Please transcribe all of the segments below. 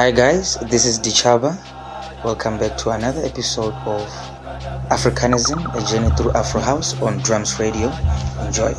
Hi guys, this is Ditjhaba. Welcome back to another episode of Africanism, a journey through Afro House on Drums Radio. Enjoy.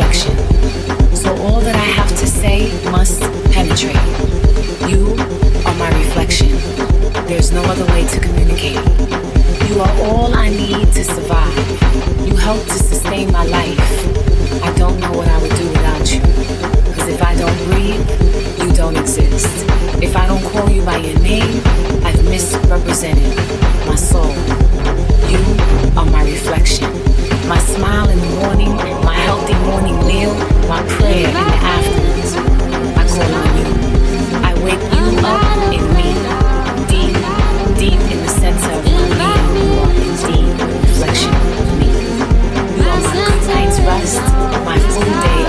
reflection. So all that I have to say must penetrate. You are my reflection. There's no other way to communicate. You are all I need to survive. You help to sustain my life. I don't know what I would do without you. Cause if I don't breathe, you don't exist. If I don't call you by your name, I've misrepresented my soul. You are my reflection. My smile in the morning, my healthy morning meal, my prayer in the afternoons. I call on you. I wake you up in me, deep, deep in the center of my being. You are indeed reflection of me. You are my good night's rest, my full day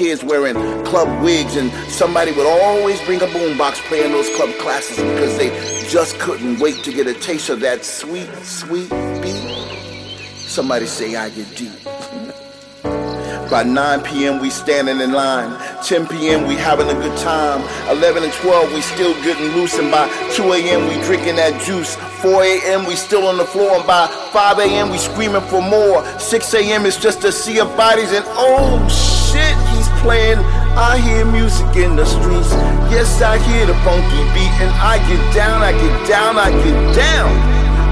kids wearing club wigs, and somebody would always bring a boombox playing those club classes because they just couldn't wait to get a taste of that sweet, sweet beat. Somebody say I get deep. By 9 p.m. we standing in line. 10 p.m. we having a good time. 11 and 12 we still getting loose. And by 2 a.m. we drinking that juice. 4 a.m. we still on the floor. And by 5 a.m. we screaming for more. 6 a.m. is just a sea of bodies. And oh playing. I hear music in the streets. Yes, I hear the funky beat. And I get down, I get down, I get down.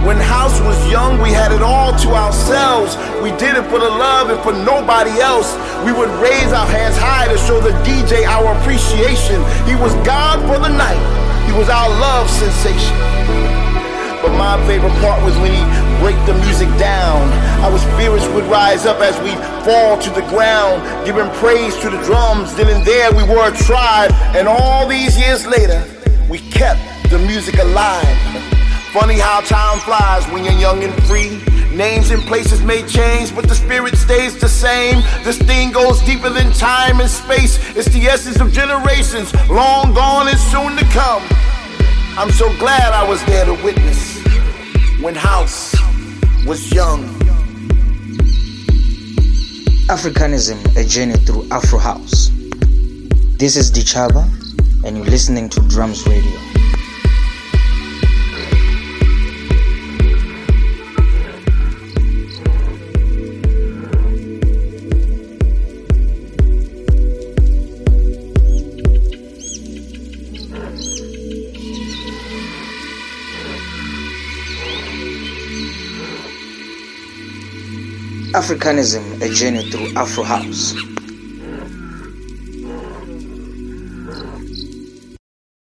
When house was young, we had it all to ourselves. We did it for the love and for nobody else. We would raise our hands high to show the DJ our appreciation. He was God for the night. He was our love sensation. But my favorite part was when he break the music down. Our spirits would rise up as we fall to the ground, giving praise to the drums. Then and there we were a tribe, and all these years later, we kept the music alive. Funny how time flies when you're young and free. Names and places may change, but the spirit stays the same. This thing goes deeper than time and space. It's the essence of generations, long gone and soon to come. I'm so glad I was there to witness when House was young. Africanism, a journey through Afro House. This is Ditjhaba, and you're listening to Drums Radio. Africanism, a journey through Afro House.